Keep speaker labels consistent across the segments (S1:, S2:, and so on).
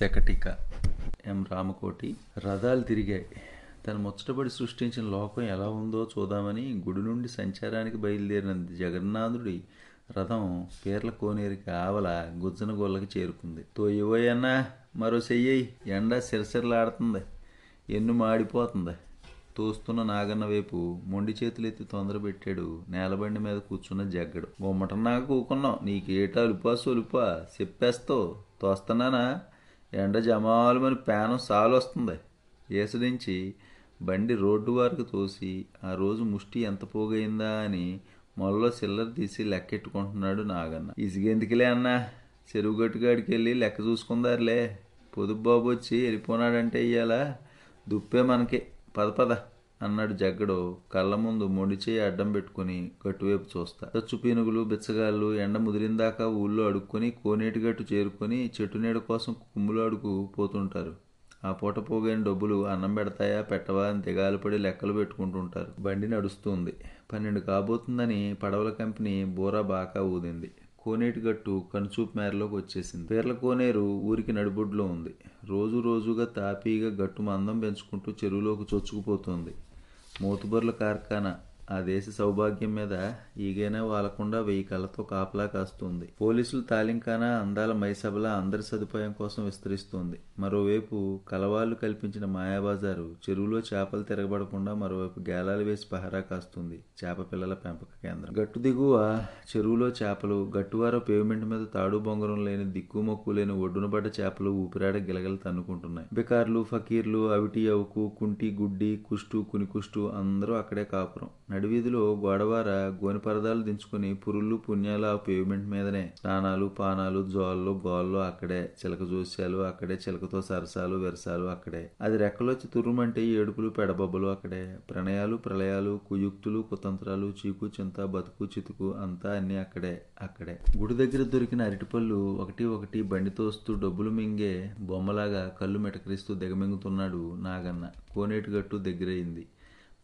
S1: శకటిక ఎం రామకోటి. రథాలు తిరిగాయి. తను ముచ్చటపడి సృష్టించిన లోకం ఎలా ఉందో చూద్దామని గుడి నుండి సంచారానికి బయలుదేరిన జగన్నాథుడి రథం పీర్ల కోనేరికి ఆవల గుజ్జన గొల్లకి చేరుకుంది. తోయవోయన్నా మరో చెయ్యి ఎండ సిరసిరలాడుతుంది. ఎన్ను మాడిపోతుంది. తోస్తున్న నాగన్న వైపు మొండి చేతులెత్తి తొందర పెట్టాడు నేలబండి మీద కూర్చున్న జగ్గడు. గుమ్మటన్నాక కూకున్నాం నీకేటా అలుపా సొలుపా చెప్పేస్తావు. తోస్తున్నానా? ఎండ జమాలుమని పేనం సాలు వస్తుంది ఏసడించి బండి రోడ్డు వరకు తోసి ఆ రోజు ముష్టి ఎంత పోగైందా అని మొల్లో చిల్లర తీసి లెక్కెట్టుకుంటున్నాడు నాగన్న. ఇసుగెందుకులే అన్నా? చెరువు గట్టుకాడికి వెళ్ళి లెక్క చూసుకుందారులే. పొదుపు బాబు వచ్చి వెళ్ళిపోనాడంటే ఇయ్యాలా? దుప్పే మనకి. పద పద. అన్నాడు జగ్గడు. కళ్ళ ముందు మొండిచేయి అడ్డం పెట్టుకుని గట్టువైపు చూస్తా. తచ్చు పీనుగులు బిచ్చగాళ్ళు ఎండ ముదిరిందాకా ఊళ్ళో అడుక్కొని కోనేటి గట్టు చేరుకొని చెట్టు నీడ కోసం కుమ్ములు అడుగు పోతుంటారు. ఆ పూట పోగైన డబ్బులు అన్నం పెడతాయా పెట్టవా అని దిగాలు పడి లెక్కలు పెట్టుకుంటుంటారు. బండి నడుస్తుంది. పన్నెండు కాబోతుందని పడవల కంపెనీ బోరా బాకా ఊదింది. కోనేటి గట్టు కనుచూపు మేరలోకి వచ్చేసింది. పేర్ల కోనేరు ఊరికి నడిబొడ్లో ఉంది. రోజు రోజుగా తాపీగా గట్టు మందం పెంచుకుంటూ చెరువులోకి చొచ్చుకుపోతుంది. మోతుబర్ల కార్ఖానా ఆ దేశ సౌభాగ్యం మీద ఈగైనా వాలకుండా వెయ్యి కళ్ళతో కాపలా కాస్తుంది. పోలీసులు తాలింకానా అందాల మైసభలా అందరి సదుపాయం కోసం విస్తరిస్తుంది. మరోవైపు కలవాళ్ళు కల్పించిన మాయాబజారు చెరువులో చేపలు తిరగబడకుండా మరోవైపు గేలాలు వేసి పహరా కాస్తుంది చేప పిల్లల పెంపక కేంద్రం. గట్టు దిగువ చెరువులో చేపలు గట్టువార పేమెంట్ మీద తాడు బొంగరం లేని దిక్కు మొక్కు లేని ఒడ్డున పడ్డ చేపలు ఊపిరాడ గిలగలు తన్నుకుంటున్నాయి. బికార్లు ఫకీర్లు అవిటి అవుకు కుంటి గుడ్డి కుష్టు కునికుష్టు అందరూ అక్కడే కాపురం. నడివీధిలో గోడవార గోని పరదాలు దించుకుని పురుళ్ళు పుణ్యాలు ఆ పేమెంట్ మీదనే. స్నానాలు పానాలు జోళ్ళు గోళ్ళు అక్కడే. చిలక జోస్యాలు అక్కడే. చిలకతో సరసాలు విరసాలు అక్కడే. అది రెక్కలొచ్చి తుర్రుమంటే ఏడుపులు పెడబబ్బలు అక్కడే. ప్రణయాలు ప్రళయాలు కుయుక్తులు కుతంత్రాలు చీకు చింత బతుకు చితుకు అంతా అన్ని అక్కడే అక్కడే. గుడి దగ్గర దొరికిన అరటిపళ్ళు ఒకటి ఒకటి బండి తోస్తూ డబ్బులు మింగే బొమ్మలాగా కళ్ళు మెటకరిస్తూ దిగమింగుతున్నాడు నాగన్న. కోనేటి గట్టు దగ్గరైంది.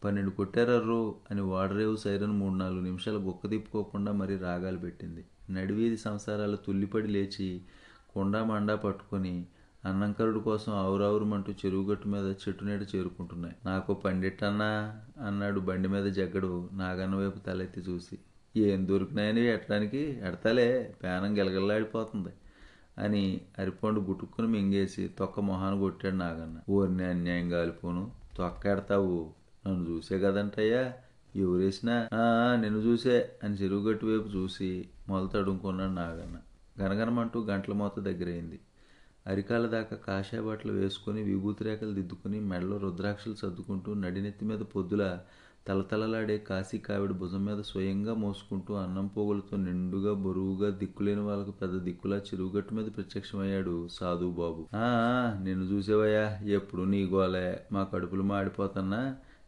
S1: పన్నెండు కొట్టారర్రో అని వాడరేవు సైరన్ మూడు నాలుగు నిమిషాలు గుక్క తిప్పుకోకుండా మరీ రాగాలు పెట్టింది. నడివీధి సంసారాలు తుల్లిపడి లేచి కొండా మండా పట్టుకొని అన్నంకరుడు కోసం ఆవురావురమంటూ చెరువుగట్టు మీద చెట్టు నీడ చేరుకుంటున్నాయి. నాకు పండిట్టన్నా అన్నాడు బండి మీద జగ్గడు నాగన్న వైపు తలెత్తి చూసి. ఏం దొరికినాయని ఎట్టడానికి? ఎడతలే పేనం గిలగిల్లాడిపోతుంది అని అరిపండు గుట్టుకుని మింగేసి తొక్క మొహాన్ని కొట్టాడు నాగన్న. ఓర్ని అన్యాయం గాలిపోను తొక్క ఎడతావు నన్ను చూసే కదంటయ్యా? ఎవరేసినా నిన్ను చూసే అని చెరువుగట్టు వైపు చూసి మొదలు తడుముకున్నాడు నాగన్న. గనగనమంటూ గంటల మోత దగ్గరైంది. అరికాల దాకా కాషాయ బట్టలు వేసుకుని విభూతిరేఖలు దిద్దుకుని మెడలో రుద్రాక్షలు సర్దుకుంటూ నడినెత్తి మీద పొద్దుల తలతలలాడే కాశీ కావిడి భుజం మీద స్వయంగా మోసుకుంటూ అన్నం పోగులతో నిండుగా బరువుగా దిక్కులేని వాళ్ళకు పెద్ద దిక్కులా చెరువుగట్టు మీద ప్రత్యక్షమయ్యాడు సాధు బాబు నిన్ను చూసేవయ్యా ఎప్పుడు నీ గోలే మా కడుపులు మాడిపోతన్నా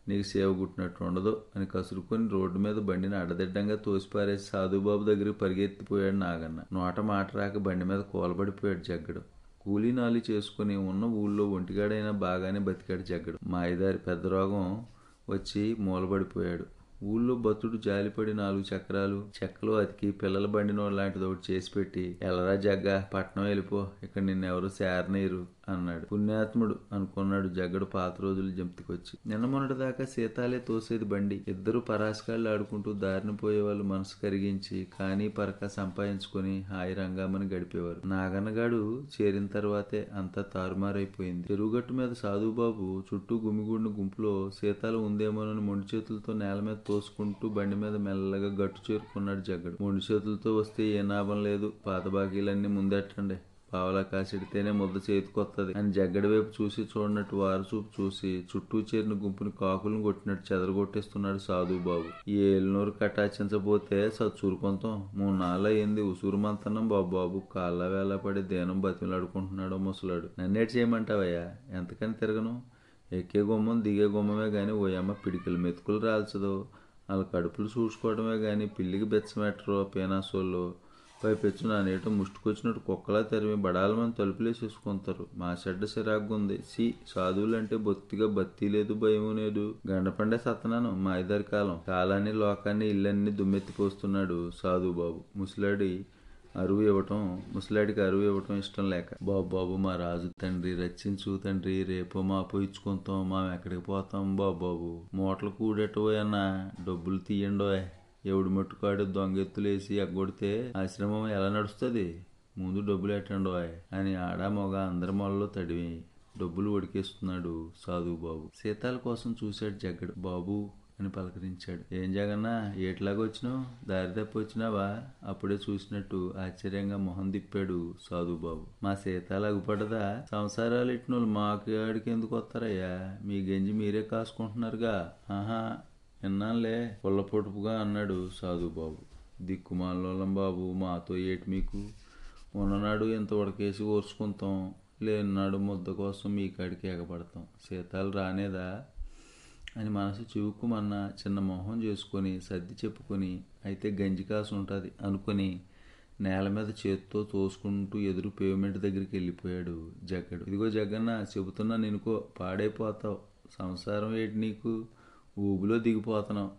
S1: నీకు సేవ గుట్టినట్టు ఉండదు అని కసురుకొని రోడ్డు మీద బండిని అడదిడ్డంగా తోసిపారేసి సాధుబాబు దగ్గరికి పరిగెత్తిపోయాడు నాగన్న. నోట మాట రాక బండి మీద కూలబడిపోయాడు జగ్గడు. కూలీ నాలి చేసుకుని ఉన్న ఊళ్ళో ఒంటిగాడైనా బాగానే బతికాడు జగ్గడు. మాయదారి పెద్ద రోగం వచ్చి మూలబడిపోయాడు. ఊళ్ళో బతుడు జాలిపడి నాలుగు చక్రాలు చెక్కలు అతికి పిల్లల బండినో లాంటిది ఒకటి చేసి పెట్టి ఎలరా జగ్గ పట్నం వెళ్ళిపో ఇక్కడ నిన్నెవరు సేరనీరు అన్నాడు. పుణ్యాత్ముడు అనుకున్నాడు జగ్గడు పాత రోజులు జంప్తికొచ్చి. నిన్న మొన్నటి దాకా సీతాలే తోసేది బండి. ఇద్దరు పరాశకాళ్ళు ఆడుకుంటూ దారిన పోయే వాళ్ళు మనసు కరిగించి కానీ పరక సంపాదించుకొని హాయి రంగామని గడిపేవారు. నాగన్నగాడు చేరిన తర్వాతే అంతా తారుమారైపోయింది. చెరువుగట్టు మీద సాధుబాబు చుట్టూ గుమిగుడిన గుంపులో సీతాలు ఉందేమోనని మొండి చేతులతో నేల మీద తోసుకుంటూ బండి మీద మెల్లగా గట్టు చేరుకున్నాడు జగ్గడు మొండి చేతులతో వస్తే ఏ లాభం లేదు. పాత బాకీలన్నీ ముందెట్టండి. పావలా కాసిడితేనే ముద్ద చేతికొత్తది. అని జగ్గడి వైపు చూసి చూడనట్టు వారు చూపు చూసి చుట్టూ చేరిన గుంపుని కాకులను కొట్టినట్టు చెదరగొట్టేస్తున్నాడు సాధువు బాబు ఈ ఏలినూరు కటాచించబోతే సచ్చూరుకొంతాం మూడు నాళ్ళు అయింది ఉసూరు మంతనం బాబు బాబు కాళ్ళ వేళ పడి దేనం బతిమలాడుకుంటున్నాడో ముసలాడు. నన్నేటి చేయమంటావయ్యా? ఎంతకని తిరగను? ఎక్కే గుమ్మం దిగే గుమ్మమే కానీ ఓయమ్మ పిడికిలు మెతుకులు రాల్చదు. వాళ్ళ కడుపులు చూసుకోవడమే కానీ పిల్లికి బెచ్చమెట్టరో పీనాసోళ్ళు. పైపెచ్చు నా నీట ముష్టికొచ్చినట్టు కుక్కలా తరిమి బడాలమని తలుపులేసేసుకుంటారు మా చెడ్డ సిరాగ్గుంది. సి సాధువులంటే బొత్తిగా బత్తి లేదు భయము లేదు గండపండే సత్తనాను మా ఇద్దరి కాలం. కాలాన్ని లోకాన్ని ఇల్లన్నీ దుమ్మెత్తిపోస్తున్నాడు సాధు బాబు ముసలాడి అరువు ఇవ్వటం ముసలాడికి అరువు ఇవ్వటం ఇష్టం లేక. బాబు బాబు మా రాజు తండ్రి రచించు తండ్రి రేపు మా పోయించుకుంటాం మా ఎక్కడికి పోతాం బాబు బాబు. మూటలు కూడెట్టబోయన్నా డబ్బులు తీయండోయ్. ఎవడు మట్టుకాడు దొంగెత్తులేసి ఎగ్గొడితే ఆశ్రమం ఎలా నడుస్తుంది? ముందు డబ్బులు ఎట్టండోయ్ అని ఆడ మొగ అందరి మొలలో తడివి డబ్బులు ఒడికేస్తున్నాడు సాధువు బాబు. సీతాల కోసం చూశాడు జగ్గడు. బాబు అని పలకరించాడు. ఏం జగన్నా ఏట్లాగా వచ్చినావు? దారి తప్పి వచ్చినావా? అప్పుడే చూసినట్టు ఆశ్చర్యంగా మొహం తిప్పాడు సాధువు బాబు. మా సీతాలు అగుపడదా? సంసారాలు ఇట్టినోళ్ళు మాకు ఆడికి ఎందుకు వస్తారయ్యా? మీ గంజి మీరే కాసుకుంటున్నారుగా. ఆహా విన్నానులే పుల్ల పొడుపుగా అన్నాడు సాధుబాబు. దిక్కుమాలోలం బాబు మాతో ఏటి మీకు? ఉన్ననాడు ఇంత ఉడకేసి ఓర్చుకుంటాం. లేనినాడు ముద్ద కోసం మీ కాడికి ఎగబడతాం. సీతాలు రానేదా? అని మనసు చివుక్కుమన్న చిన్న మొహం చేసుకొని సర్ది చెప్పుకొని అయితే గంజి కాసు ఉంటుంది అనుకుని నేల మీద చేత్తో తోసుకుంటూ ఎదురు పేమెంట్ దగ్గరికి వెళ్ళిపోయాడు జగ్గడు. ఇదిగో జగన్న చెబుతున్నా నేనుకో పాడైపోతావు. సంసారం ఏంటి నీకు? ఊబిలో దిగిపోతున్నావు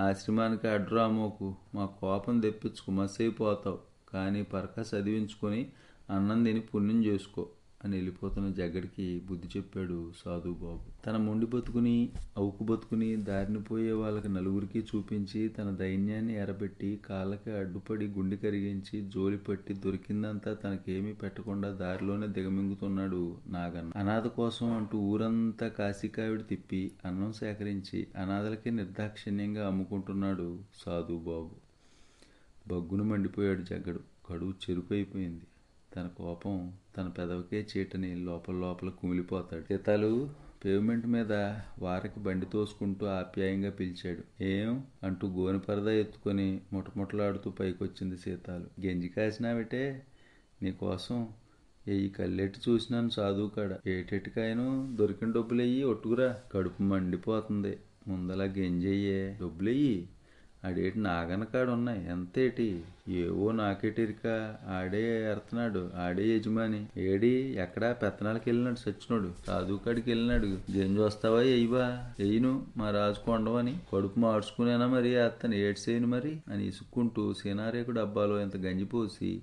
S1: ఆశ్రమానికి అడ్రామోకు మా కోపం తెప్పించుకు మసైపోతావు కానీ పరక చదివించుకొని అన్నం తిని పుణ్యం చేసుకో. అని వెళ్ళిపోతున్న జగ్గడికి బుద్ధి చెప్పాడు సాధు బాబు. తన మొండి బతుకుని అవుకు బతుకుని దారిని పోయే వాళ్ళకి నలుగురికి చూపించి తన దైన్యాన్ని ఎరబెట్టి కాళ్ళకి అడ్డుపడి గుండె కరిగించి జోలి పట్టి దొరికిందంతా తనకేమీ పెట్టకుండా దారిలోనే దిగమింగుతున్నాడు నాగన్న. అనాథ కోసం అంటూ ఊరంతా కాశీకావిడి తిప్పి అన్నం సేకరించి అనాథలకి నిర్దాక్షిణ్యంగా అమ్ముకుంటున్నాడు సాధు బాబు. బగ్గును మండిపోయాడు జగ్గడు కడువు అయిపోయింది తన కోపం తన పెదవికే చీటని లోపల లోపల కుమిలిపోతాడు సీతాలు పేమెంట్ మీద వారికి బండి తోసుకుంటూ ఆప్యాయంగా పిలిచాడు. ఏం? అంటూ గోని పరదా ఎత్తుకొని ముటముటలాడుతూ పైకొచ్చింది సీతాలు. గెంజి కాసినావిటే? నీకోసం ఏ కళ్ళెట్టి చూసినాను సాధువు కాడ ఏటెట్టుకాయను దొరికిన డబ్బులెయ్యి ఒట్టుకురా. కడుపు మండిపోతుంది. ముందలా గెంజయ్యే డబ్బులెయ్యి? ఆడేటి నాగనకాడు ఉన్నాయి ఎంతేటి? ఏవో నాకేటిరికా. ఆడే ఎడుతున్నాడు ఆడే యజమాని. ఏడి ఎక్కడా పెత్తనాలకి వెళ్ళినాడు సచ్చినోడు. సాధుకాడికి వెళ్ళినాడు. గెంజి వస్తావా ఎయ్యవా? ఎయ్యను. మా రాజు కొండవని. కడుపు మార్చుకునేనా మరి అతను ఏడ్సేయను మరి? అని ఇసుక్కుంటూ సీనారేకు డబ్బాలో ఇంత గంజి పోసి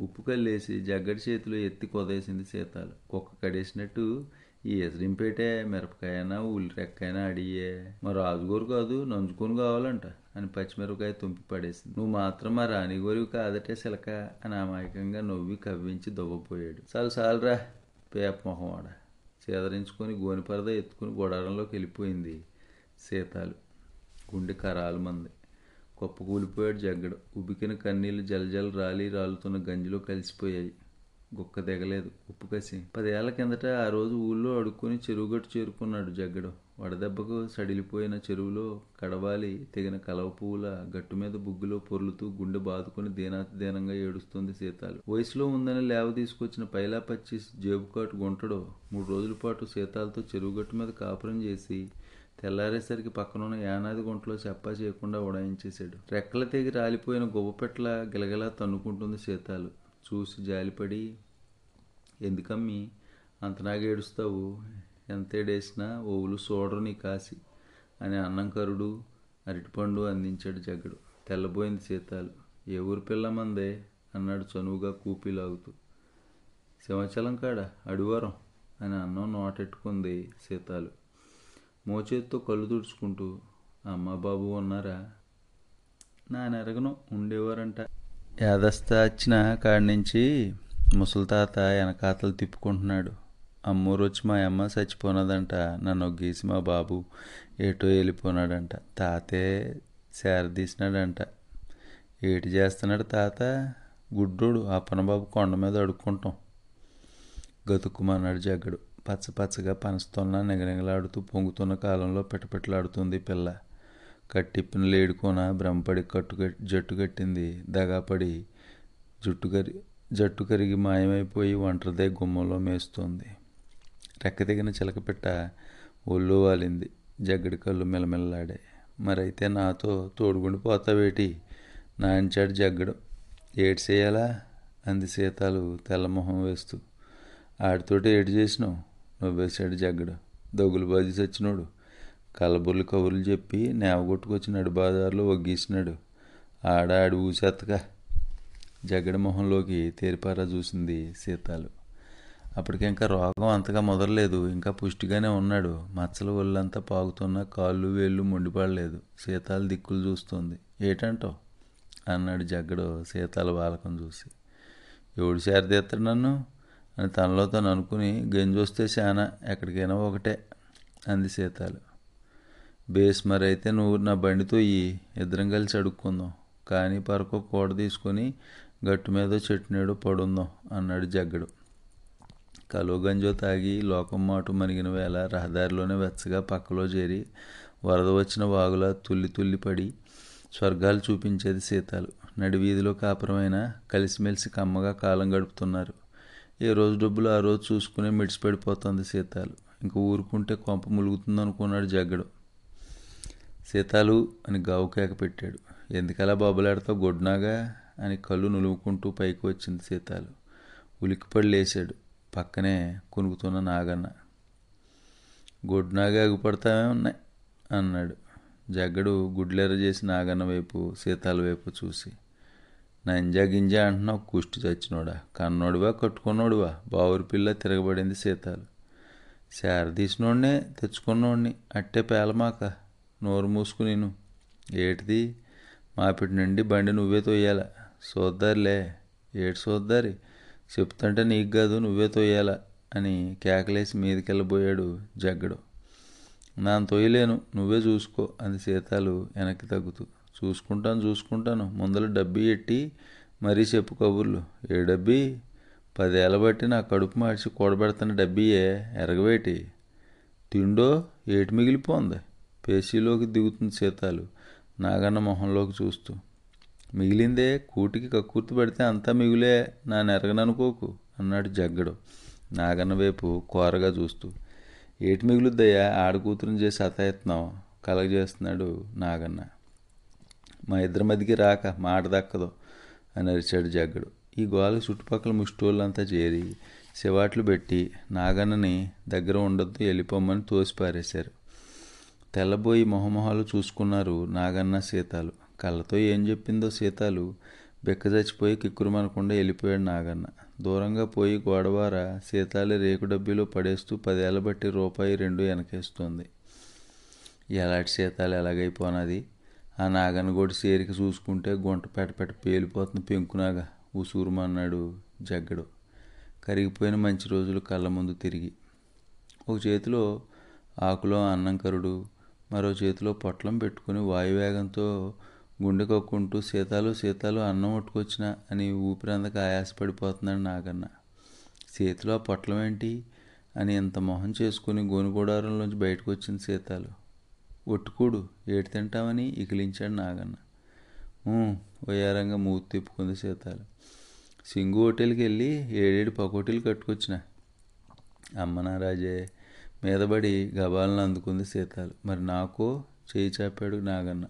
S1: ఉప్పు కల్లేసి జగ్గడి చేతిలో ఎత్తి కొదేసింది సీతాలు. కుక్క కడేసినట్టు ఈ ఎసరింపేటే మిరపకాయనా ఉల్లి అడిగే. మా రాజుగోరు కాదు నంజుకొని కావాలంట. అని పచ్చిమిరపకాయ తుంపి పడేసింది. నువ్వు మాత్రం మా రాణిగోరివి కాదటే సిలక అని అమాయకంగా నవ్వి కవ్వించి దువ్వపోయాడు. చాలు చాలురా పేప మొహమాడ చేదరించుకొని గోనిపరద ఎత్తుకుని గొడారంలోకి వెళ్ళిపోయింది సీతాలు. గుండె కరాలు మంది. కుప్ప కూలిపోయాడు జగ్గడు. ఉబికిన కన్నీళ్ళు జలజల రాలి రాలుతున్న గంజిలో కలిసిపోయాయి. గుక్క దిగలేదు ఉప్పు కసి. పదేళ్ళ కిందట ఆ రోజు ఊళ్ళో అడుక్కొని చెరువుగట్టు చేరుకున్నాడు జగ్గడు. వడదెబ్బకు సడిలిపోయిన చెరువులో కడవాలి తెగిన కలవ పువ్వుల గట్టు మీద బుగ్గులో పొర్లుతూ గుండె బాదుకుని దీనాతిదీనంగా ఏడుస్తుంది సీతాలు. వయసులో ఉందని లేవ తీసుకొచ్చిన పైలా పచ్చి జేబుకాటు గుంటడు మూడు రోజుల పాటు సీతాలతో చెరువుగట్టు మీద కాపురం చేసి తెల్లారేసరికి పక్కనున్న యానాది గుంటలో చెప్పా చేయకుండా ఉడాయించేశాడు. రెక్కల తెగి రాలిపోయిన గువ్వపెట్ల గిలగిలా తన్నుకుంటుంది సీతాలు. చూసి జాలిపడి ఎందుకమ్మి అంతనాగా ఏడుస్తావు? ఎంత ఏడేసినా ఓవులు చూడరు నీ కాసి అని అన్నంకరుడు అరటిపండు అందించాడు జగ్గడు. తెల్లబోయింది సీతాలు. ఏ ఊరి పిల్లమందే అన్నాడు చనువుగా కూపిలాగుతూ సింహచలం కాడ అడివారం అని అన్నం నోటెట్టుకుంది సీతాలు. మోచేత్తో కళ్ళు తుడుచుకుంటూ అమ్మ బాబు ఉన్నారా? నా నెరగను ఉండేవారంట. యాదస్త వచ్చిన కాడి నుంచి ముసలి తాత వెనకాతలు తిప్పుకుంటున్నాడు. అమ్మూరు వచ్చి మా అమ్మ చచ్చిపోనదంట నన్ను గీసి మా బాబు ఏటో వెళ్ళిపోనాడంట తాతే సేరదీసినాడంట ఏటి చేస్తున్నాడు తాత? గుడ్డోడు అప్పనబాబు కొండ మీద అడుక్కుంటాం. గతుక్కుమన్నాడు జగ్గడు. పచ్చ పచ్చగా పనస్తున్న నిగనిగలాడుతూ పొంగుతున్న కాలంలో పిటపిటలాడుతుంది పిల్ల. కట్టిప్పిన లేడుకోన భ్రమపడి కట్టు జట్టు కట్టింది దగాపడి జుట్టు కరి జట్టు కరిగి మాయమైపోయి ఒంటరిదే గుమ్మంలో మేస్తోంది. రెక్కదిగిన చిలకపిట్ట ఒళ్ళు వాలింది జగ్గడి కళ్ళు మెలమెల్లాడాయి మరైతే నాతో తోడుగుండి పోతావేటి నాంచాడు జగ్గడు. ఏడు చేయాలా అంది సీతాలు తెల్లమొహం వేస్తూ. ఆడితోటి ఏడు చేసినావు? నవ్వేశాడు జగ్గడు. దొగులు బాజీ చచ్చినోడు కలబుర్లు కబుర్లు చెప్పి నేవగొట్టుకొచ్చినాడు బాదారులో ఒగ్గేసినాడు. ఆడ ఆడు ఊసేత్తగా జగ్గడి మొహంలోకి తేరిపారా చూసింది సీతాలు. అప్పటికి ఇంకా రోగం అంతగా మొదలలేదు. ఇంకా పుష్టిగానే ఉన్నాడు. మచ్చల ఒళ్ళంతా పాగుతున్న కాళ్ళు వేళ్ళు మొండిపడలేదు. సీతాలు దిక్కులు చూస్తుంది. ఏటంటావు అన్నాడు జగ్గడు సీతాల బాలకం చూసి. ఎవడు సేరదీస్తాడు నన్ను? అని తనలో తను అనుకుని గెంజొస్తే శానా ఎక్కడికైనా ఒకటే అంది సీతాలు. బేస్ మరి అయితే నువ్వు నా బండితో ఈ ఇద్దరం కలిసి అడుక్కుందాం. కానీ పరకో కూడ తీసుకొని గట్టు మీద చెట్టునీడు పడుందాం అన్నాడు జగ్గడు. కలువ గంజో తాగి లోకం మాటు మరిగిన వేళ రహదారిలోనే వెచ్చగా పక్కలో చేరి వరద వచ్చిన వాగులా తుల్లి తుల్లి పడి స్వర్గాలు చూపించేది సీతాలు. నడి వీధిలో కాపురమైన కలిసిమెలిసి కమ్మగా కాలం గడుపుతున్నారు. ఏ రోజు డబ్బులు ఆ రోజు చూసుకుని మిడిచిపడిపోతుంది సీతాలు. ఇంక ఊరుకుంటే కొంప ములుగుతుంది అనుకున్నాడు జగ్గడు. సీతాలు అని గావు కేక పెట్టాడు. ఎందుకలా బాబులాడతావు గొడ్నాగా అని కళ్ళు నులుముకుంటూ పైకి వచ్చింది సీతాలు. ఉలిక్కిపడి లేచాడు. పక్కనే కునుకుతున్న నాగన్న. గొడ్నాగా ఎగుపడతామే ఉన్నాయి? అన్నాడు. జగ్గడు గుడ్లెర చేసి నాగన్న వైపు సీతాల వైపు చూసి. నంజా గింజ అంటున్నావు కుష్టి చచ్చినోడా? కన్నోడువా కట్టుకున్నోడువా? బావురి పిల్ల తిరగబడింది సీతాలు. శారదీసినోడినే తెచ్చుకున్నోడిని. అట్టే పేలమాక. నోరు మూసుకుని నేను ఏటిది? మాపిటి నుండి బండి నువ్వే తొయ్యాల. చూద్దారులే ఏటి చూద్దారి చెప్తుంటే నీకు కాదు నువ్వే తొయ్యాల అని కేకలేసి మీదకెళ్ళబోయాడు జగ్గడు. నాను తొయ్యలేను నువ్వే చూసుకో అంది సీతాలు వెనక్కి తగ్గుతూ. చూసుకుంటాను చూసుకుంటాను. ముందర డబ్బీ ఎట్టి? మరీ చెప్పు కబుర్లు. ఏ డబ్బీ? పదేళ్ళ బట్టి నా కడుపు మార్చి కూడబెడుతున్న డబ్బీయే. ఎరగవేటి? తిండో? ఏటి మిగిలిపోంది? పేసీలోకి దిగుతుంది సీతాలు నాగన్న మొహంలోకి చూస్తూ మిగిలిందే కూటికి కక్కుర్తి పడితే అంతా మిగులే నా నెరగననుకోకు అన్నాడు జగ్గడు నాగన్న వైపు కోరగా చూస్తూ. ఏటి మిగులుద్దయ్యా? ఆడకూతురుని చేసి అతాయత్నం కలగజేస్తున్నాడు నాగన్న. మా ఇద్దరి మధ్యకి రాక మాట దక్కదు అని అరిచాడు జగ్గడు. ఈ గోల చుట్టుపక్కల ముష్టోళ్ళంతా చేరి శివాట్లు పెట్టి నాగన్నని దగ్గర ఉండొద్దు వెళ్ళిపోమ్మని తోసిపారేశారు. తెల్లబోయి మొహమొహాలు చూసుకున్నారు నాగన్న సీతాలు. కళ్ళతో ఏం చెప్పిందో సీతాలు? బెక్క చచ్చిపోయి కిక్కురుమనకుండా వెళ్ళిపోయాడు నాగన్న. దూరంగా పోయి గోడవార సీతాలు రేకు డబ్బీలో పడేస్తూ పదేళ్ళ బట్టి రూపాయి రెండు వెనకేస్తుంది. ఎలాంటి సీతాలు ఎలాగైపోనది? ఆ నాగన్న గోడి సేరికి చూసుకుంటే గుంట పెట్ట పెట్ట పేలిపోతుంది పెంకునాగా ఉసూరుమన్నాడు జగ్గడు. కరిగిపోయిన మంచి రోజులు కళ్ళ ముందు తిరిగి. ఒక చేతిలో ఆకులో అన్నం కరుడు మరో చేతిలో పొట్లం పెట్టుకుని వాయువేగంతో గుండె కక్కుంటూ సీతాలు సీతాలు అన్నం పట్టుకొచ్చిన అని ఊపిరందక ఆయాసపడిపోతున్నాడు నాగన్న. చేతిలో ఆ పొట్లం ఏంటి? అని ఇంత మొహం చేసుకుని గోనుగోడారంలోంచి బయటకు వచ్చింది సీతాలు. ఒట్టుకూడు ఏటి తింటామని ఇకిలించాడు నాగన్న. వయ్యారంగా మూతి తిప్పుకుంది సీతాలు. సింగు హోటల్కి వెళ్ళి ఏడేడు పకోటీలు కట్టుకొచ్చిన. అమ్మ నారాజే మీదబడి గబాలను అందుకుంది సీతాలు. మరి నాకో చేయి చాపాడు నాగన్న.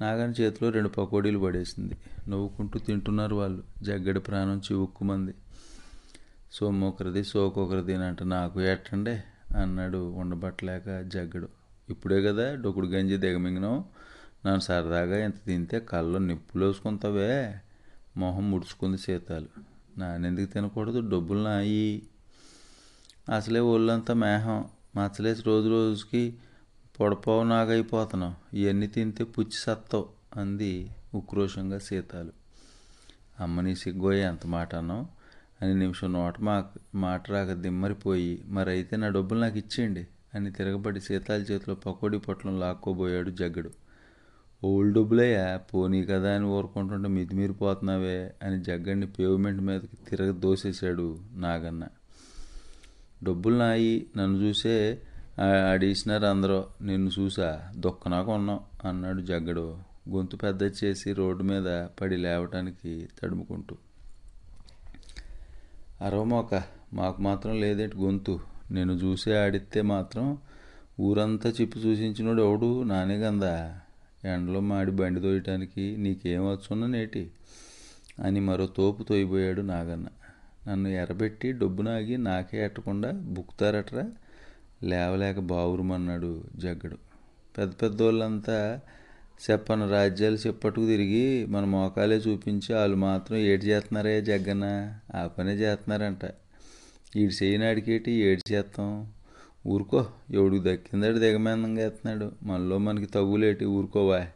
S1: నాగన్న చేతిలో రెండు పకోడీలు పడేసింది. నవ్వుకుంటూ తింటున్నారు వాళ్ళు. జగ్గడి ప్రాణం చివుక్కుమంది. సొమ్మొకరిది సోకొకరిది అంట నాకు. ఎట్టండే? అన్నాడు ఉండబట్టలేక జగ్గడు. ఇప్పుడే కదా డొకుడు గంజి దిగమింగినాం నన్ను సరదాగా ఇంత తింటే కళ్ళు నిప్పులేసుకుంటావే మొహం ముడుచుకుంది సీతాలు. నానెందుకు తినకూడదు? డబ్బులు నాయి. అసలే ఒళ్ళంతా మేహం. మచ్చలేసి రోజు రోజుకి పొడపావు నాగైపోతున్నావు ఇవన్నీ తింటే పుచ్చి సత్తావు అంది ఉక్రోషంగా సీతాలు. అమ్మని సిగ్గోయి ఎంత మాట అన్నావు? అని నిమిషం నోట మా మాట రాక దిమ్మరిపోయి మరి అయితే నా డబ్బులు నాకు ఇచ్చేయండి అని తిరగబడి సీతాల చేతిలో పకోడీ పొట్లం లాక్కోబోయాడు జగ్గడు. ఓల్డ్ డబ్బులయ్యా పోనీ కదా అని ఊరుకుంటుంటే మితిమీరిపోతున్నావే అని జగ్గడిని పేవ్మెంట్ మీదకి తిరగ దోసేశాడు నాగన్న. డబ్బులు నాయి నన్ను చూసే అడిషనర్ అందరూ నిన్ను చూసా దుఃఖనా కొన్నాం అన్నాడు జగ్గడు. గొంతు పెద్ద చేసి రోడ్డు మీద పడి లేవటానికి తడుముకుంటూ. అరవమోక మాకు మాత్రం లేదేంటి గొంతు? నేను చూసే ఆడితే మాత్రం ఊరంతా చెప్పు చూసించినోడు ఎవడు? నానే గందా? ఎండలో మాడి బండి తోయటానికి నీకేం వచ్చున్నా నేటి అని మరో తోపు తోయిపోయాడు నాగన్న. నన్ను ఎరబెట్టి డబ్బునాగి నాకే ఎట్టకుండా బుక్కుతారట్రా? లేవలేక బావురుమన్నాడు జగ్గడు. పెద్ద పెద్దోళ్ళంతా చెప్పను రాజ్యాలు చెప్పట్టుకు తిరిగి మన మోకాలే చూపించి వాళ్ళు మాత్రం ఏడు చేస్తున్నారే జగ్గన్న ఆ పనే చేస్తున్నారంట. ఈడు చేయనాడికేటి ఏడు చేస్తాం ఊరుకో ఎవడికి దక్కిందాడు దిగమేందంగా ఎత్తున్నాడు మనలో మనకి తగులేటి ఊరుకోవా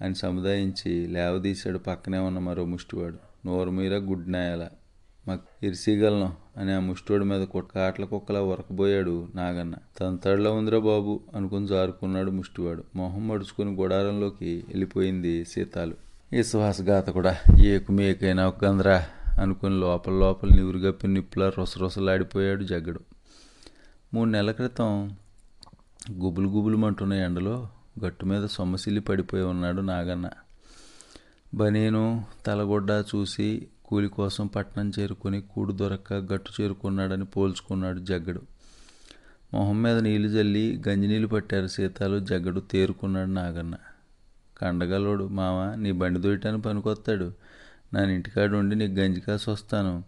S1: అని సముదాయించి లేవదీశాడు పక్కనే ఉన్న మరో ముష్టివాడు. నోరు మీర గుడ్నాయాల. మాకు ఇరిసిగలను అని ఆ ముష్టోడి మీద కాట్ల కుక్కలా ఉరకబోయాడు నాగన్న. తన తడిలో ఉందిరా బాబు అనుకుని జారుకున్నాడు ముష్టివాడు. మొహం మడుచుకుని గుడారంలోకి వెళ్ళిపోయింది సీతాలు. విశ్వాసఘాత కూడా ఏకు మేకైనా ఒక గందరా అనుకుని లోపల లోపల నివురుగప్పి నిప్పులా రొసరొసలాడిపోయాడు జగ్గడు. మూడు నెలల క్రితం గుబులు గుబులుమంటున్న ఎండలో గట్టు మీద సొమ్మసిల్లి పడిపోయి ఉన్నాడు నాగన్న. బనీను తలగొడ్డ చూసి కూలి కోసం పట్నం చేరుకొని కూడు దొరక్క గట్టు చేరుకున్నాడని పోల్చుకున్నాడు జగ్గడు. మొహం మీద నీళ్ళు జల్లి గంజినీళ్ళు పట్టారు సీతాలు జగ్గడు తేరుకున్నాడు నాగన్న. కండగలోడు మామ నీ బండి దొయటానికి పనికొస్తాడు నా ఇంటికాడు ఉండి నీకు గంజి కాసి వస్తాను.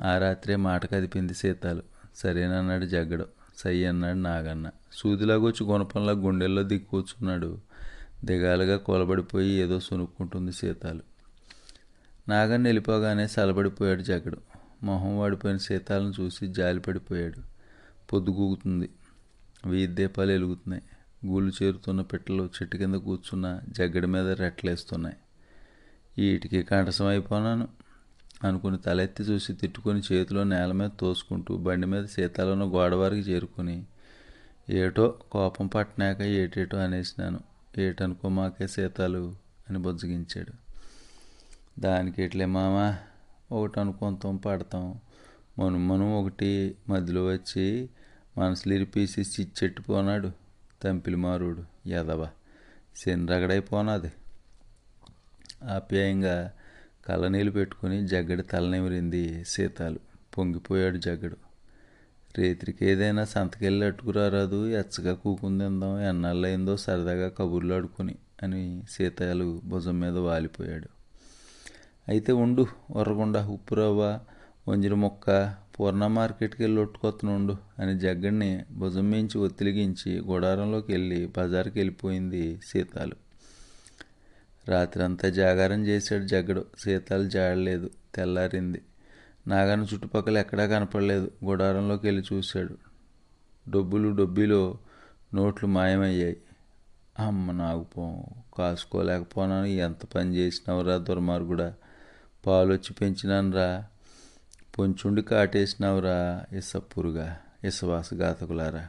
S1: ఆ రాత్రే మాట కదిపింది సీతాలు. సరేనన్నాడు జగ్గడు. సై అన్నాడు నాగన్న. సూదిలాగొచ్చి గుణపంలా గుండెల్లో దిక్కు కూర్చున్నాడు. దిగాలుగా కొలబడిపోయి ఏదో సునుక్కుంటుంది సీతాలు. నాగన్ వెళ్ళిపోగానే సలబడిపోయాడు జగడు. మొహం వాడిపోయిన సీతాలను చూసి జాలిపడిపోయాడు పొద్దుగూగుతుంది వీధి దీపాలు వెలుగుతున్నాయి. గూళ్ళు చేరుతున్న పిట్టలు చెట్టు కింద కూర్చున్న జగ్గడి మీద రెట్లేస్తున్నాయి వీటికి కంఠసం అయిపోనాను అనుకుని తలెత్తి చూసి తిట్టుకొని చేతిలో నేల మీద తోసుకుంటూ బండి మీద సీతాలను గోడవారికి చేరుకొని ఏటో కోపం పట్టినాక ఏటేటో అనేసినాను. ఏటనుకో మాకే సీతాలు అని బుజ్జగించాడు. దానికి ఇట్లే మామ? ఒకటి అనుకుంటాం పడతాం. మనం మనం ఒకటి మధ్యలో వచ్చి మనసులు ఇరిపేసి చిచ్చెట్టుపోనాడు తంపిలి మారుడు. ఎదవా శనిరగడైపోనాది ఆప్యాయంగా కళ్ళనీళ్ళు పెట్టుకుని జగ్గడి తలనిమిరింది సీతాలు. పొంగిపోయాడు జగ్గడు. రేత్రికి ఏదైనా సంతకెళ్ళి అట్టుకురారాదు ఎచ్చగా కూకుందిందాం ఎన్నాళ్ళయిందో సరదాగా కబుర్లు ఆడుకుని అని సీతాలు భుజం మీద వాలిపోయాడు. అయితే ఉండు ఉర్రగుండ ఉప్పు రవ్వ వంజిర మొక్క పూర్ణ మార్కెట్కి వెళ్ళి ఒట్టుకొత్తనుండు అని జగ్గడిని భుజం మించి ఒత్తిలిగించి గుడారంలోకి వెళ్ళి బజార్కి వెళ్ళిపోయింది సీతాలు. రాత్రంతా జాగారం చేశాడు జగ్గడు. సీతాలు జాడలేదు తెల్లారింది. నాగన్న చుట్టుపక్కల ఎక్కడా కనపడలేదు. గుడారంలోకి వెళ్ళి చూశాడు. డబ్బులు డబ్బిలో నోట్లు మాయమయ్యాయి. అమ్మ నాగుపో కాసుకోలేకపోనాను ఎంత పని చేసినావురా దుర్మార్గుడా. పాలొచ్చి పెంచినానురా. పొంచుండి కాటేసినావురా ఇసప్పురుగా ఇసవాసఘాతకులారా.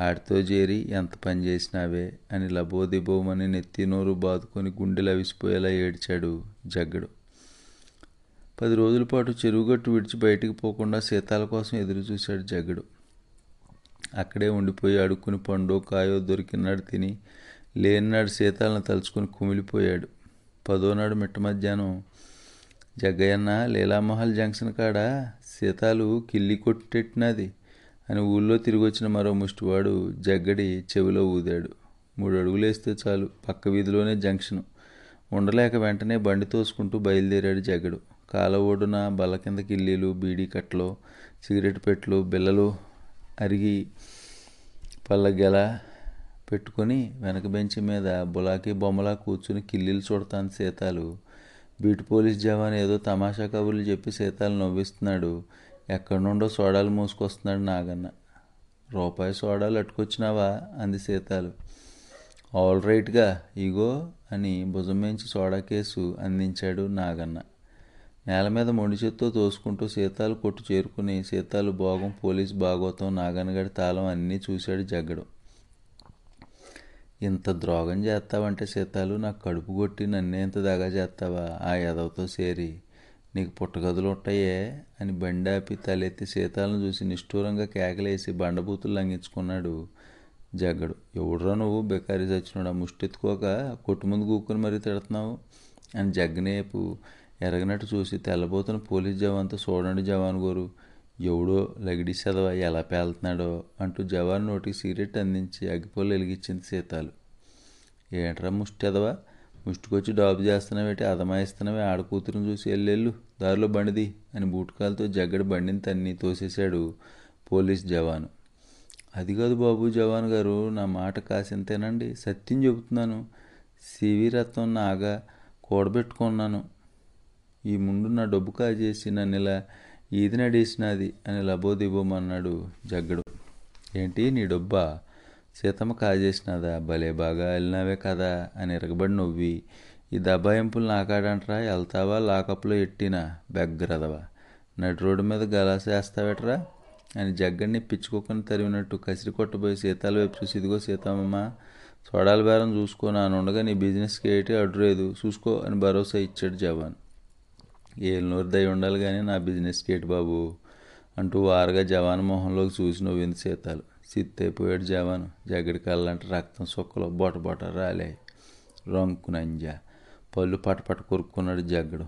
S1: ఆడితో చేరి ఎంత పని చేసినావే అని లబోదిబోమని నెత్తి నోరు బాదుకొని గుండెలు అవిసిపోయేలా ఏడ్చాడు జగ్గడు. పది రోజుల పాటు చెరువుగట్టు విడిచి బయటికి పోకుండా సీతాల కోసం ఎదురు చూశాడు జగ్గడు. అక్కడే ఉండిపోయి అడుక్కుని పండో కాయో దొరికినాడు తిని లేనినాడు సీతాలను తలుచుకుని కుమిలిపోయాడు. పదోనాడు మిట్ట మధ్యాహ్నం జగ్గయ్యన్న లీలామహల్ జంక్షన్ కాడ? సీతాలు కిల్లి కొట్టెట్టినది అని ఊళ్ళో తిరిగొచ్చిన మరో ముష్టివాడు జగ్గడి చెవిలో ఊదాడు. మూడు అడుగులేస్తే చాలు పక్క వీధిలోనే జంక్షన్. ఉండలేక వెంటనే బండి తోసుకుంటూ బయలుదేరాడు జగ్గడు. కాల ఒడ్డున బల్ల కింద కిల్లీలు బీడీ కట్టలు సిగరెట్ పెట్లు బిల్లలు అరిగి పళ్ళ పెట్టుకొని వెనక బెంచి మీద బులాకి బొమ్మలా కూర్చుని కిల్లీలు చూడతాను సీతాలు. బీటు పోలీస్ జవాన్ ఏదో తమాషా కబుర్లు చెప్పి సీతాలు నవ్విస్తున్నాడు. ఎక్కడి నుండో సోడాలు మూసుకొస్తున్నాడు నాగన్న. రూపాయి సోడాలు అట్టుకొచ్చినావా? అంది సీతాలు. ఆల్ రైట్గా ఇగో అని భుజం మించి సోడా కేసు అందించాడు నాగన్న. నేల మీద మొండి చేత్తో తోసుకుంటూ సీతాలు కొట్టు చేరుకుని సీతాలు భోగం పోలీస్ భాగవతం నాగన్నగడి తాళం అన్నీ చూశాడు జగ్గడు. ఇంత ద్రోగం చేస్తావంటే సీతాలు నాకు కడుపు కొట్టి నన్నే ఇంత దగా చేస్తావా? ఆ ఎదవతో సేరి నీకు పుట్టగదులు ఉంటాయే అని బండి ఆపి తలెత్తి సీతాలను చూసి నిష్ఠూరంగా కేకలేసి బండబూతులు లంఘించుకున్నాడు జగ్గడు. ఎవడురా నువ్వు? బెకారీ చచ్చినాడు ఆ ముష్టెత్తుకోక కొట్టు ముందు కూకుని మరీ తిడుతున్నావు? అని జగ్గనేపు ఎరగనట్టు చూసి తెల్లబోతున్న పోలీస్ జవాన్తో చూడండి జవాన్ గోరు ఎవడో లగిడి చదవ ఎలా పేలుతున్నాడో అంటూ జవాన్ నోటికి సిగరెట్ అందించి అగ్గిపోలు వెలిగించింది సీతాలు. ఏంట్రా ముష్టెదవా? ముష్టికొచ్చి డాబు చేస్తున్నావేటి? అదమాయిస్తున్నావే ఆడ కూతురుని చూసి వెళ్ళెళ్ళు దారిలో బండిది అని బూటకాలతో జగ్గడి బండిని తన్ని తోసేశాడు పోలీస్ జవాను. అది కాదు బాబు జవాన్ గారు నా మాట కాసింతేనండి. సత్యం చెబుతున్నాను. సివి నాగా కూడబెట్టుకున్నాను. ఈ ముందు నా డబ్బు కాజేసి నన్ను ఇలా ఈది నడేసినది అని లబోదిబోమన్నాడు జగ్గడు. ఏంటి నీ డబ్బా? సీతమ్మ కాజేసినదా? భలే బాగా వెళ్ళినావే కదా అని ఎరగబడి నవ్వి. ఈ దబాయింపులు నాకాడంటరా వెళ్తావా లాకప్లో ఎట్టినా? బెగ్గరదవా. నడి రోడ్డు మీద గలాసేస్తావేట్రా అని జగ్గడిని పిచ్చుకోకొని తరిమినట్టు కసిరి కొట్టబోయి సీతాల వైపు చూసి ఇదిగో సీతమ్మ సోడాల బేరం చూసుకో నానుండగా నీ బిజినెస్కి ఏటి అడ్డులేదు చూసుకో అని భరోసా ఇచ్చాడు జవాన్. ఏళ్ళనూరు దయ ఉండాలి కానీ నా బిజినెస్కి ఏటి బాబు అంటూ వారుగా జవాన్ మొహంలోకి చూసి నవ్వింది సీతాలు సిత్తైపోయాడు జవాను. జగడి కళ్ళంటే రక్తం సొక్కలో బొట బొట రాలాయి నంజ. పళ్ళు పటపట కొరుక్కున్నాడు జగ్గడు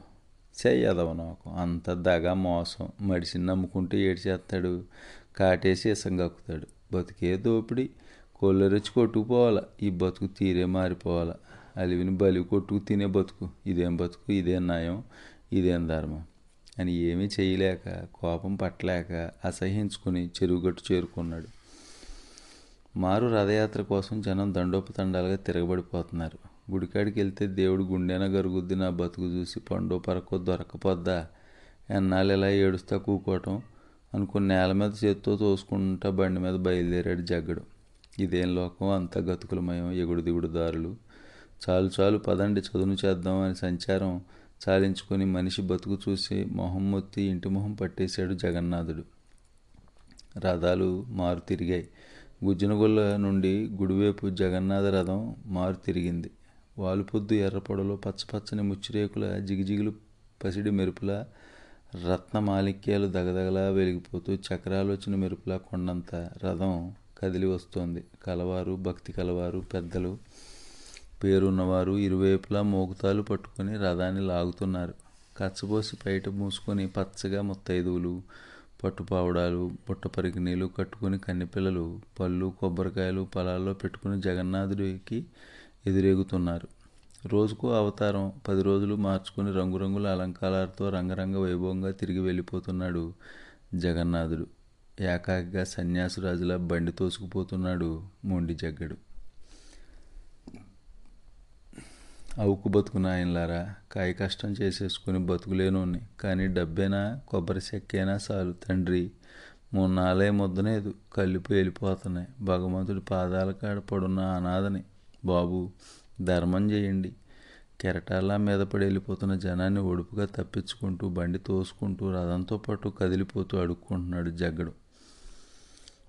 S1: చెయ్యదవ నాకు. అంత దగ మోసం. మడిసిని నమ్ముకుంటే ఏడ్చేస్తాడు కాటేసి ఇసంగక్కుతాడు బతికే దోపిడి. కొల్లరిచ్చి కొట్టుకుపోవాలా. ఈ బతుకు తీరే మారిపోవాలా. అలివిని బలి కొట్టుకు తినే బతుకు. ఇదేం బతుకు? ఇదేం న్యాయం ఇదేం ధర్మం. అని ఏమీ చేయలేక కోపం పట్టలేక అసహించుకుని చెరువుగట్టు చేరుకున్నాడు. మారు రథయాత్ర కోసం జనం దండోపతండాలుగా తిరగబడిపోతున్నారు. గుడికాడికి వెళ్తే దేవుడు గుండెన గరుగుద్ది నా బతుకు చూసి పండో పరకో దొరకపోద్దా? ఎన్నాళ్ళు ఇలా ఏడుస్తా కూకోవటం? అనుకుని నేల మీద చేత్తో తోసుకుంటా బండి మీద బయలుదేరాడు జగ్గడు. ఇదేం లోకం? అంతా గతుకులమయం ఎగుడు దిగుడు దారులు. చాలు చాలు పదండి చదును చేద్దాం అని సంచారం చాలించుకొని మనిషి బతుకు చూసి మొహం మొత్తి ఇంటి మొహం పట్టేశాడు జగన్నాథుడు. రథాలు మారు తిరిగాయి. గుజ్జనగొల్ల నుండి గుడివైపు జగన్నాథ రథం మారు తిరిగింది. వాలుపొద్దు ఎర్రపొడలో పచ్చపచ్చని ముచ్చిరేకుల జిగిజిగులు పసిడి మెరుపుల రత్న మాలిక్యాలు దగదగలా వెలిగిపోతూ చక్రాలోచన మెరుపులా కొండంత రథం కదిలి వస్తోంది. కలవారు భక్తి కలవారు పెద్దలు పేరున్నవారు ఇరువైపులా మోగుతాలు పట్టుకొని రథాన్ని లాగుతున్నారు. కచ్చబోసి బయట మూసుకొని పచ్చగా ముత్తైదువులు పట్టుపావుడాలు బుట్ట పరికినీలు కట్టుకుని కన్నెపిల్లలు పళ్ళు కొబ్బరికాయలు పొలాల్లో పెట్టుకుని జగన్నాథుడికి ఎదురేగుతున్నారు. రోజుకు అవతారం పది రోజులు మార్చుకుని రంగురంగుల అలంకారాలతో రంగరంగ వైభవంగా తిరిగి వెళ్ళిపోతున్నాడు జగన్నాథుడు. ఏకాకిగా సన్యాసురాజులా బండి తోసుకుపోతున్నాడు మొండి జగ్గడు. అవుకు బతుకున ఆయనలారా కాయ కష్టం చేసేసుకుని బతుకులేనోని కానీ డబ్బేనా కొబ్బరి చెక్కేనా చాలు తండ్రి. మూడు ముద్దనేదు. కలిపి వెళ్ళిపోతున్నాయి భగవంతుడి పాదాల కాడ పడున్న అనాథని. బాబు ధర్మం చేయండి. కెరటాల మీద పడి వెళ్ళిపోతున్న జనాన్ని ఒడుపుగా తప్పించుకుంటూ బండి తోసుకుంటూ రథంతో పాటు కదిలిపోతూ అడుక్కుంటున్నాడు జగ్గడు.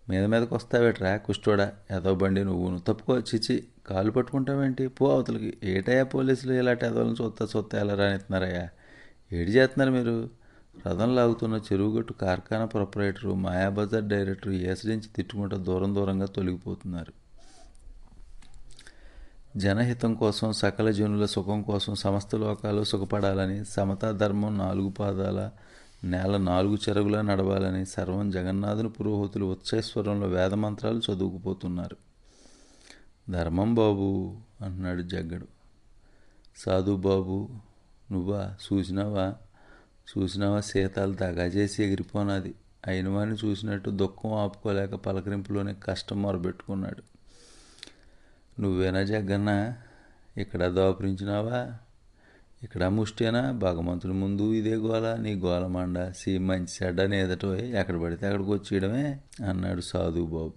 S1: మీద మీదకి వస్తావేట్రా కుష్టోడా ఎదో బండి నువ్వును తప్పుకో. చిచి కాలు పట్టుకుంటావేంటి? పో అవతలకి. ఏటయ్యా పోలీసులు ఇలాంటి ఎదవలను చూస్తా చూస్తా ఎలా రానిస్తున్నారయ్యా ఏడు చేస్తున్నారు మీరు? రథం లాగుతున్న చెరువుగట్టు కార్ఖానా ప్రొపరేటరు మాయాబజార్ డైరెక్టర్ ఏసరించి తిట్టుకుంటూ దూరం దూరంగా తొలగిపోతున్నారు. జనహితం కోసం సకల జనుల సుఖం కోసం సమస్త లోకాలు సుఖపడాలని సమతా ధర్మం నాలుగు పాదాల నేల నాలుగు చెరుగులా నడవాలని సర్వం జగన్నాథుని పురోహితులు ఉత్సేశ్వరంలో వేదమంత్రాలు చదువుకుపోతున్నారు. ధర్మం బాబు అన్నాడు జగ్గడు. సాధు బాబు నువ్వా చూసినావా? చూసినావా? సీతాలు దగా చేసి ఎగిరిపోనాది. అయిన వాడిని చూసినట్టు దుఃఖం ఆపుకోలేక పలకరింపులోనే కష్టం మొరబెట్టుకున్నాడు. నువ్వేనా జగ్గన్న? ఇక్కడ దాపురించినావా? ఇక్కడ ముష్టేనా భగవంతుని ముందు ఇదే గోల నీ గోలమండ సీ మంచి చెడ్డ ఎదటో ఎక్కడ పడితే అక్కడికి వచ్చేయడమే అన్నాడు సాధు బాబు.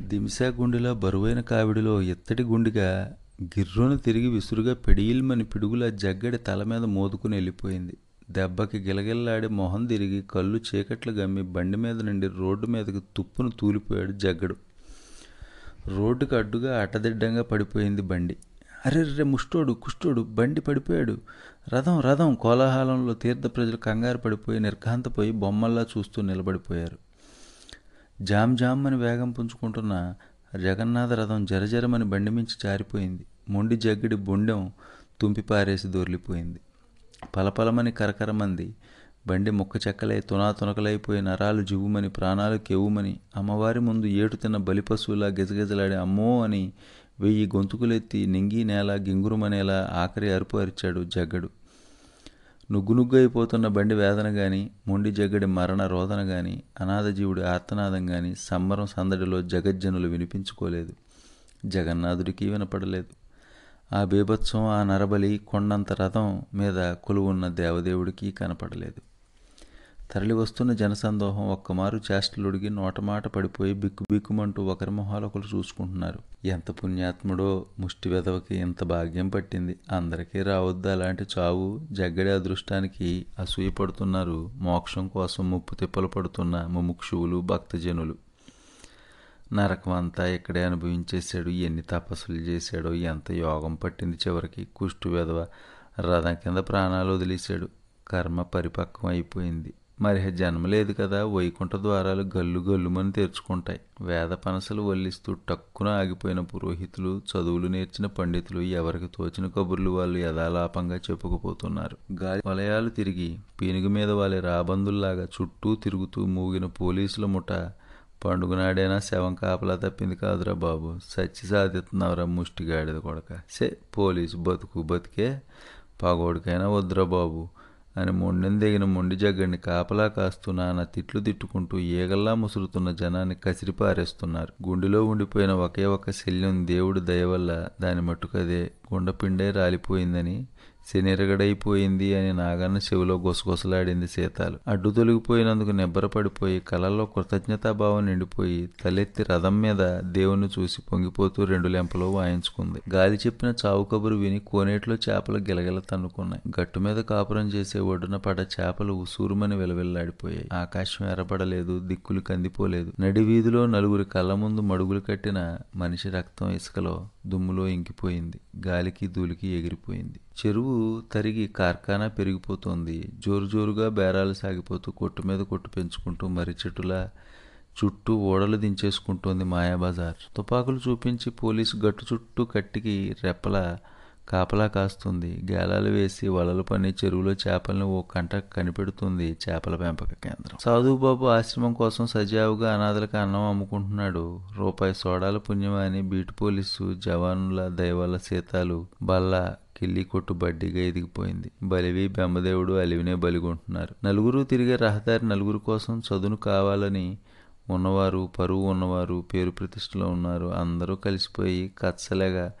S1: దింసా గుండెలో బరువైన కావిడిలో ఎత్తడి గుండిగా గిర్రును తిరిగి విసురుగా పెడియిల్మని పిడుగుల జగ్గడి తల మీద మోదుకుని వెళ్ళిపోయింది. దెబ్బకి గిలగిల్లాడి మొహం తిరిగి కళ్ళు చీకట్లు గమ్మి బండి మీద నుండి రోడ్డు మీదకి తుప్పును తూలిపోయాడు జగ్గడు. రోడ్డుకు అడ్డుగా అటదిడ్డంగా పడిపోయింది బండి. అరెర్రె ముష్టోడు కుష్టోడు బండి పడిపోయాడు. రథం రథం కోలాహలంలో తీర్థ ప్రజలు కంగారు పడిపోయి నిర్ఘాంతపోయి బొమ్మల్లా చూస్తూ నిలబడిపోయారు. జామ్ జామ్ అని వేగం పుంజుకుంటున్న జగన్నాథ రథం జరజరమని బండి మించి జారిపోయింది. మొండి జగ్గిడి బొండెం తుంపి పారేసి దొర్లిపోయింది. పలపలమని కరకరమంది బండి ముక్క చెక్కలై తునా తునకలైపోయి నరాలు జివ్వుమని ప్రాణాలు కెవ్వుమని అమ్మవారి ముందు ఏటు తిన్న బలిపశువులా గజగజలాడి అమ్మో అని వెయ్యి గొంతుకులెత్తి నింగి నేల గింగురుమనేలా ఆఖరి అరుపు అరిచాడు జగ్గడు. నుగ్గు నుగ్గు అయిపోతున్న బండి వేదన గాని మొండి జగ్గడి మరణ రోదన గాని అనాథజీవుడి ఆర్తనాదం గాని సంబరం సందడిలో జగజ్జనులు వినిపించుకోలేదు. జగన్నాథుడికి వినపడలేదు. ఆ బీభత్సం ఆ నరబలి కొండంత రథం మీద కొలువున్న దేవదేవుడికి కనపడలేదు. తరలి వస్తున్న జనసందోహం ఒక్కమారు చేష్టలుడిగి నోటమాట పడిపోయి బిక్కు బిక్కుమంటూ ఒకరి మొహాలు ఒకరు చూసుకుంటున్నారు. ఎంత పుణ్యాత్ముడో ముష్టి వెదవకి ఇంత భాగ్యం పట్టింది. అందరికీ రావద్దు అలాంటి చావు. జగ్గడి అదృష్టానికి అసూయపడుతున్నారు మోక్షం కోసం ముప్పు తిప్పలు పడుతున్న ముముక్షువులు భక్తజనులు. నరకం అంతా ఇక్కడే అనుభవించేశాడు ఎన్ని తపస్సులు చేశాడో ఎంత యోగం పట్టింది చివరికి. కుష్టు వెధవ రథం కింద ప్రాణాలు వదిలేశాడు. కర్మ పరిపక్వం అయిపోయింది. మరి జన్మ లేదు కదా వైకుంఠ ద్వారాలు గల్లు గల్లుమని తెరుచుకుంటాయి. వేద పనసలు వల్లిస్తూ టక్కున ఆగిపోయిన పురోహితులు చదువులు నేర్చిన పండితులు ఎవరికి తోచిన కబుర్లు వాళ్ళు యథాలాపంగా చెప్పుకుపోతున్నారు. గాలి వలయాలు తిరిగి పీనుగు మీద వాళ్ళ రాబందుల్లాగా చుట్టూ తిరుగుతూ మూగిన పోలీసుల ముఠ పండుగ నాడైనా శవం కాపలా తప్పింది కాదురా బాబు. సచ్చి సాధిస్తున్నావురా ముష్టిగాడిద కొడక. సే పోలీసు బతుకు బతికే పగోడికైనా వద్దురా బాబు. అని మొండెందెగిన దిగిన మొండి జగ్గడిని కాపలా కాస్తూ తిట్లు తిట్టుకుంటూ ఈగల్లా ముసురుతున్న జనాన్ని కసిరిపారేస్తున్నారు. గుండెలో ఉండిపోయిన ఒకే ఒక శల్యం దేవుడి దయ వల్ల దాని మట్టుకదే గుండపిండే రాలిపోయిందని శనిరగడైపోయింది అని నాగన్న చెవిలో గుసగుసలాడింది సీతాలు. అడ్డు తొలగిపోయినందుకు నిబ్బరపడిపోయి కళల్లో కృతజ్ఞతాభావం నిండిపోయి తలెత్తి రథం మీద దేవుణ్ణి చూసి పొంగిపోతూ రెండు లెంపలో వాయించుకుంది. గాలి చెప్పిన చావు కబురు విని కోనేటిలో చేపలు గిలగిల తన్నుకున్నాయి. గట్టు మీద కాపురం చేసే ఒడ్డున పడ్డ చేపలు ఉసూరుమని వెలవెల్లాడిపోయాయి. ఆకాశం ఎర్రబడలేదు దిక్కులు కందిపోలేదు. నడి వీధిలో నలుగురి కళ్ళ ముందు మడుగులు కట్టిన మనిషి రక్తం ఇసుకలో దుమ్ములో ఇంకిపోయింది. గాలి గాలికి దూలికి ఎగిరిపోయింది. చెరువు తరిగి కార్ఖానా పెరిగిపోతోంది. జోరు జోరుగా బేరాలు సాగిపోతూ కొట్టు మీద కొట్టు పెంచుకుంటూ మర్రి చెట్టులా చుట్టూ ఓడలు దించేసుకుంటోంది మాయాబజార్. తుపాకులు చూపించి పోలీసు గట్టు చుట్టూ కట్టికి రెప్పల కాపలా కాస్తుంది. గేలాలు వేసి వలలు పని చెరువులో చేపల్ని ఓ కంట కనిపెడుతుంది చేపల పెంపక కేంద్రం. సాధుబాబు ఆశ్రమం కోసం సజావుగా అనాథలకు అన్నం అమ్ముకుంటున్నాడు. రూపాయి సోడాల పుణ్యమా అని బీటు పోలీసు జవానుల దయవల్ల సీతాలు బల్ల కిల్లి కొట్టు బడ్డీగా ఎదిగిపోయింది. బలివి బెమ్మదేవుడు అలివినే బలిగొంటున్నారు. నలుగురు తిరిగే రహదారి నలుగురు కోసం చదును కావాలని ఉన్నవారు పరువు ఉన్నవారు పేరు ప్రతిష్టలో ఉన్నారు. అందరూ కలిసిపోయి కచ్చలేగా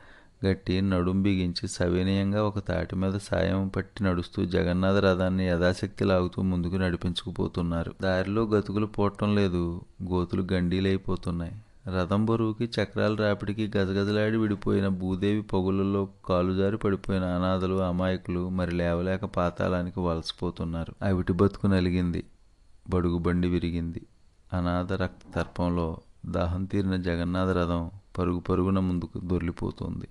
S1: గట్టి నడుం బిగించి సవినయంగా ఒక తాటి మీద సాయం పట్టి నడుస్తూ జగన్నాథ రథాన్ని యథాశక్తి లాగుతూ ముందుకు నడిపించుకుపోతున్నారు. దారిలో గతుకులు పోవటం లేదు. గోతులు గండీలైపోతున్నాయి. రథం బరువుకి చక్రాల రాపిడికి గజగజలాడి విడిపోయిన భూదేవి పగులలో కాలుజారి పడిపోయిన అనాథలు అమాయకులు మరి లేవలేక పాతాళానికి వలసపోతున్నారు. అవిటి బతుకు నలిగింది. బడుగు బండి విరిగింది. అనాథ రక్త తర్పంలో దాహం తీరిన జగన్నాథ రథం పరుగు పరుగున ముందుకు దొర్లిపోతుంది.